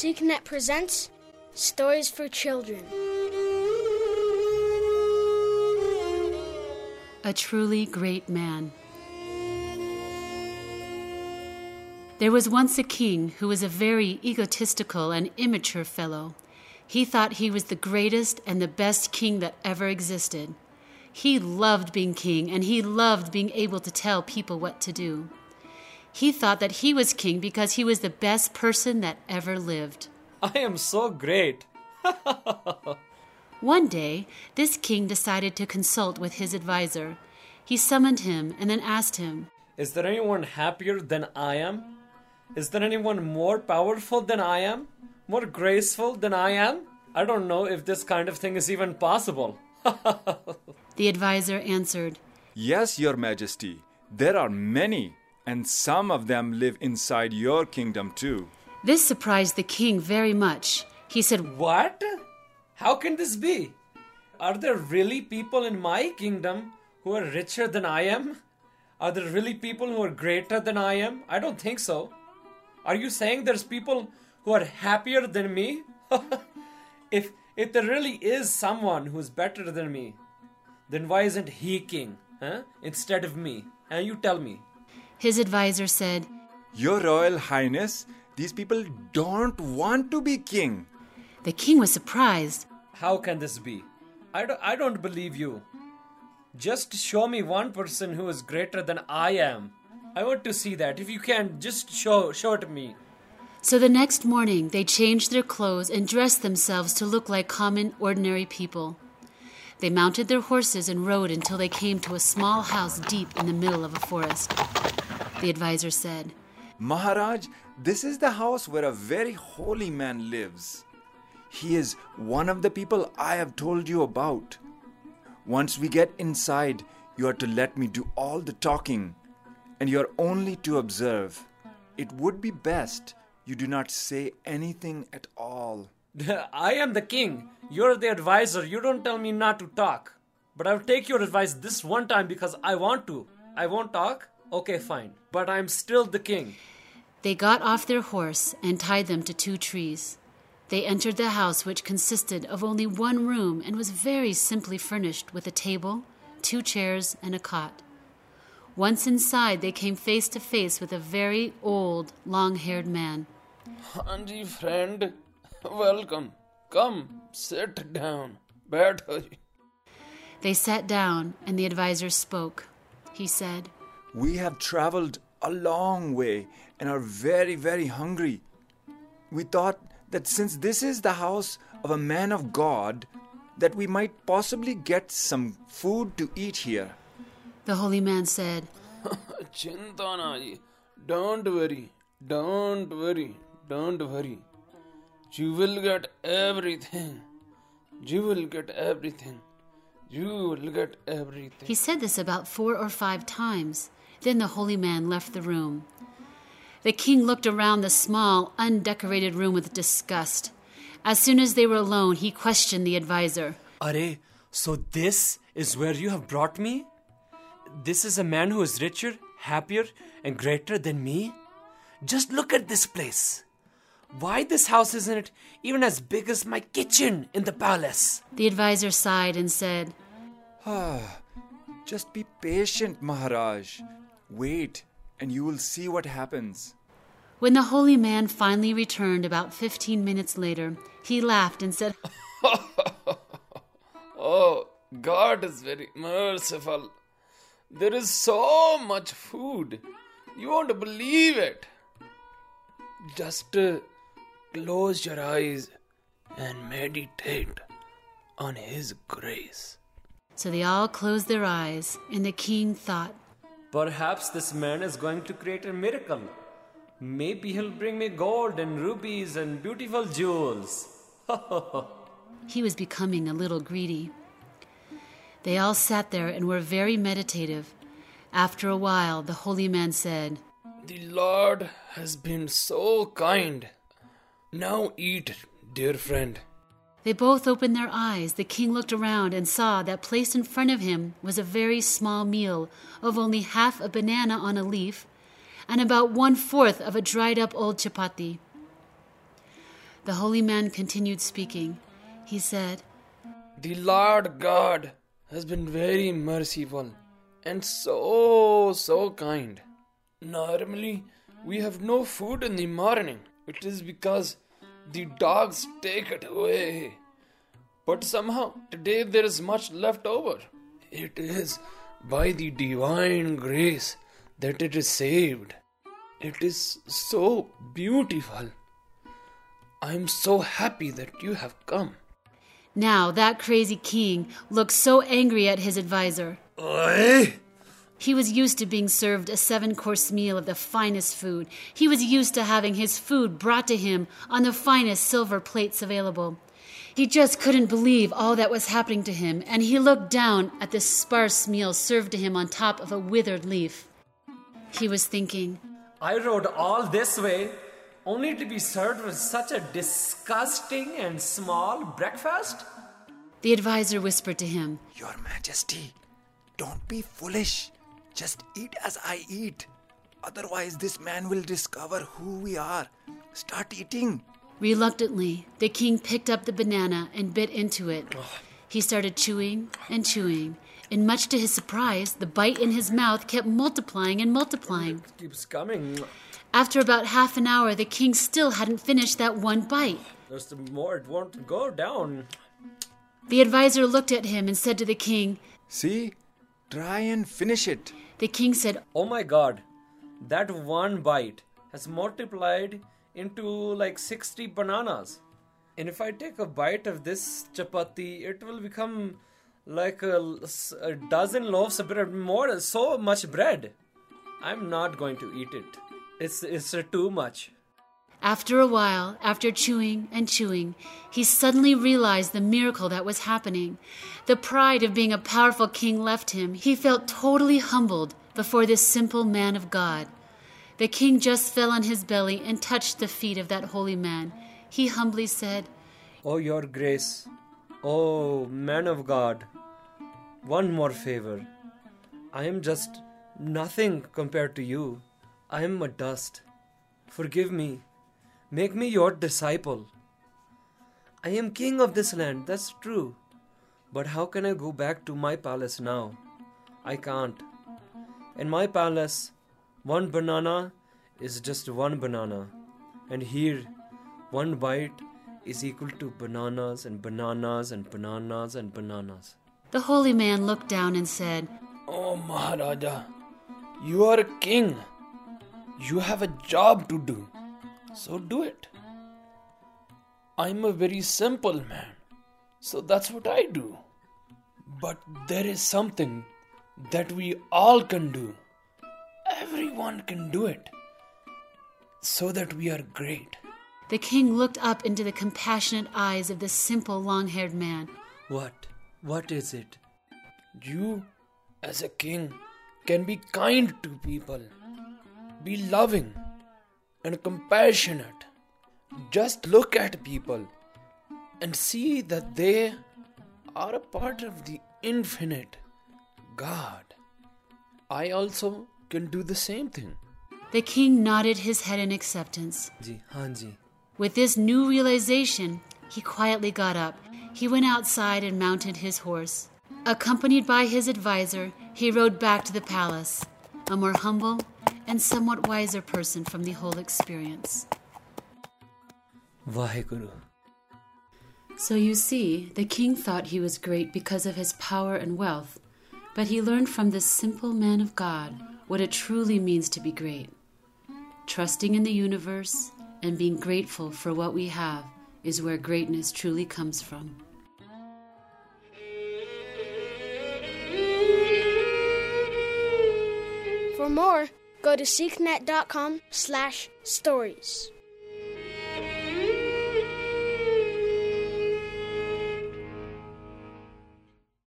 SikhNet presents Stories for Children. A truly great man. There was once a king who was a very egotistical and immature fellow. He thought he was the greatest and the best king that ever existed. He loved being king and he loved being able to tell people what to do. He thought that he was king because he was the best person that ever lived. I am so great. One day, this king decided to consult with his advisor. He summoned him and then asked him, Is there anyone happier than I am? Is there anyone more powerful than I am? More graceful than I am? I don't know if this kind of thing is even possible. The advisor answered, Yes, Your Majesty, there are many, and some of them live inside your kingdom too. This surprised the king very much. He said, What? How can this be? Are there really people in my kingdom who are richer than I am? Are there really people who are greater than I am? I don't think so. Are you saying there's people who are happier than me? if if there really is someone who's better than me, then why isn't he king, huh? Instead of me? And you tell me. His advisor said, Your Royal Highness, these people don't want to be king. The king was surprised. How can this be? I don't, I don't believe you. Just show me one person who is greater than I am. I want to see that. If you can, just show show it to me. So the next morning, they changed their clothes and dressed themselves to look like common, ordinary people. They mounted their horses and rode until they came to a small house deep in the middle of a forest. The advisor said, Maharaj, this is the house where a very holy man lives. He is one of the people I have told you about. Once we get inside, you are to let me do all the talking, and you are only to observe. It would be best you do not say anything at all. I am the king. You're the advisor. You don't tell me not to talk. But I'll take your advice this one time because I want to. I won't talk? Okay, fine. But I'm still the king. They got off their horse and tied them to two trees. They entered the house, which consisted of only one room and was very simply furnished with a table, two chairs, and a cot. Once inside, they came face to face with a very old, long haired man. Hanji friend, welcome. Come, sit down. Baitho. They sat down, and the advisor spoke. He said, We have traveled a long way and are very, very hungry. We thought that since this is the house of a man of God, that we might possibly get some food to eat here. The holy man said, Chinta na ji. Don't worry. Don't worry. Don't worry. You will get everything. You will get everything. You will get everything. He said this about four or five times. Then the holy man left the room. The king looked around the small, undecorated room with disgust. As soon as they were alone, he questioned the advisor. Are, so this is where you have brought me? This is a man who is richer, happier, and greater than me? Just look at this place. Why this house isn't even as big as my kitchen in the palace? The advisor sighed and said, Ah, Just be patient, Maharaj. Wait, and you will see what happens. When the holy man finally returned about 15 minutes later, he laughed and said, Oh, God is very merciful. There is so much food. You won't believe it. Just uh, close your eyes and meditate on His grace. So they all closed their eyes, and the king thought, Perhaps this man is going to create a miracle. Maybe he'll bring me gold and rubies and beautiful jewels. he was becoming a little greedy. They all sat there and were very meditative. After a while, the holy man said, The Lord has been so kind. Now eat, dear friend. They both opened their eyes. The king looked around and saw that placed in front of him was a very small meal of only half a banana on a leaf and about one fourth of a dried up old chapati. The holy man continued speaking. He said, The Lord God has been very merciful and so, so kind. Normally, we have no food in the morning. It is because the dogs take it away. But somehow, today there is much left over. It is by the divine grace that it is saved. It is so beautiful. I am so happy that you have come. Now that crazy king looked so angry at his advisor. Oi! He was used to being served a seven course meal of the finest food. He was used to having his food brought to him on the finest silver plates available. He just couldn't believe all that was happening to him, and he looked down at the sparse meal served to him on top of a withered leaf. He was thinking, I rode all this way only to be served with such a disgusting and small breakfast? the advisor whispered to him, Your Majesty, don't be foolish. Just eat as I eat. Otherwise, this man will discover who we are. Start eating. Reluctantly, the king picked up the banana and bit into it. Oh. He started chewing and chewing, and much to his surprise, the bite in his mouth kept multiplying and multiplying. Keeps coming. After about half an hour, the king still hadn't finished that one bite. There's more, it won't go down. The advisor looked at him and said to the king, See? Try and finish it. The king said, Oh my god, that one bite has multiplied into like 60 bananas. And if I take a bite of this chapati, it will become like a, a dozen loaves of bread, more, so much bread. I'm not going to eat it. It's, it's too much. After a while, after chewing and chewing, he suddenly realized the miracle that was happening. The pride of being a powerful king left him. He felt totally humbled before this simple man of God. The king just fell on his belly and touched the feet of that holy man. He humbly said, Oh, your grace. Oh, man of God. One more favor. I am just nothing compared to you. I am a dust. Forgive me. Make me your disciple. I am king of this land, that's true. But how can I go back to my palace now? I can't. In my palace, one banana is just one banana. And here, one bite is equal to bananas and bananas and bananas and bananas. The holy man looked down and said, Oh, Maharaja, you are a king. You have a job to do, so do it. I'm a very simple man, so that's what I do. But there is something that we all can do. Everyone can do it, so that we are great. The king looked up into the compassionate eyes of the simple long haired man. What? What is it? You, as a king, can be kind to people, be loving and compassionate. Just look at people and see that they are a part of the infinite God. I also can do the same thing. The king nodded his head in acceptance. Ji, Hanji. With this new realization, he quietly got up. He went outside and mounted his horse. Accompanied by his advisor, he rode back to the palace, a more humble and somewhat wiser person from the whole experience. Vaheguru. So you see, the king thought he was great because of his power and wealth, but he learned from this simple man of God what it truly means to be great. Trusting in the universe and being grateful for what we have is where greatness truly comes from. For more, go to sikhnet.com slash stories.